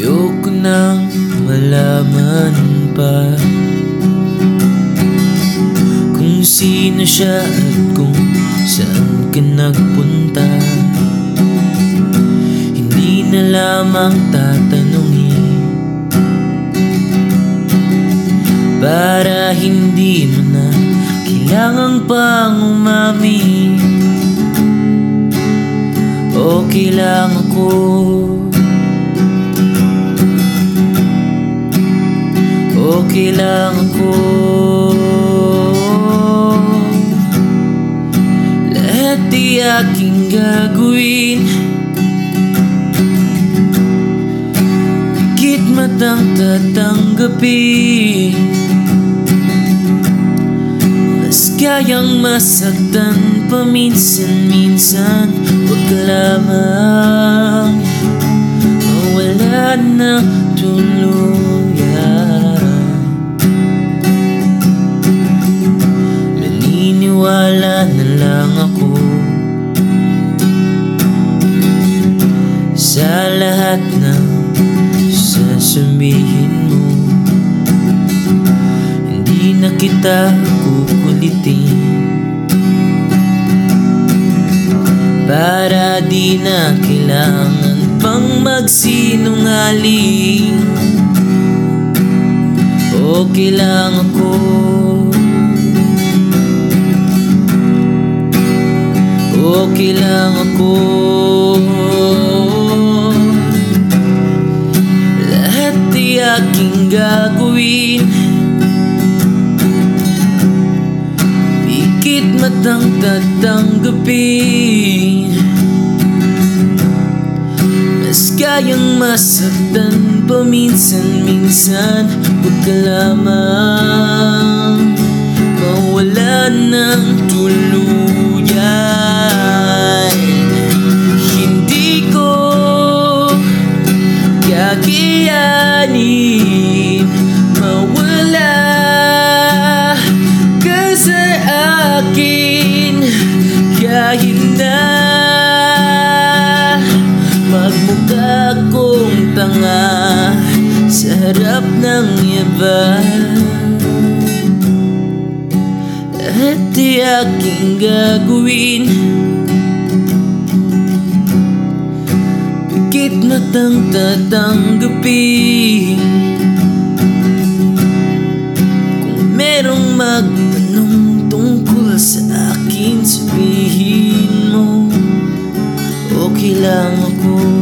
Ayoko nang malaman pa Kung sino siya at kung saan ka nagpunta. Hindi na lamang tatanungin Para hindi mo na kailangan pang umamin. Okay lang ako Okay lang ako Lahat di aking gagawin. Higit matang tatanggapin. Mas kayang masaktan paminsan-minsan Huwag lamang. Mawala ng tuluyan na lang ako. Sa lahat ng sasabihin mo Hindi na kita kukulitin. Para di na kailangan pang magsinungaling. Okay lang ako Okay lang ako. Lahat di aking gagawin. Pikit matang tatanggapin. Mas kayang masaktan paminsan-minsan Huwag ka lamang kahit na magmukha kong tanga sa harap ng iba. At di aking gagawin. Bakit matang tatanggapin? Kung merong magtanong lang ako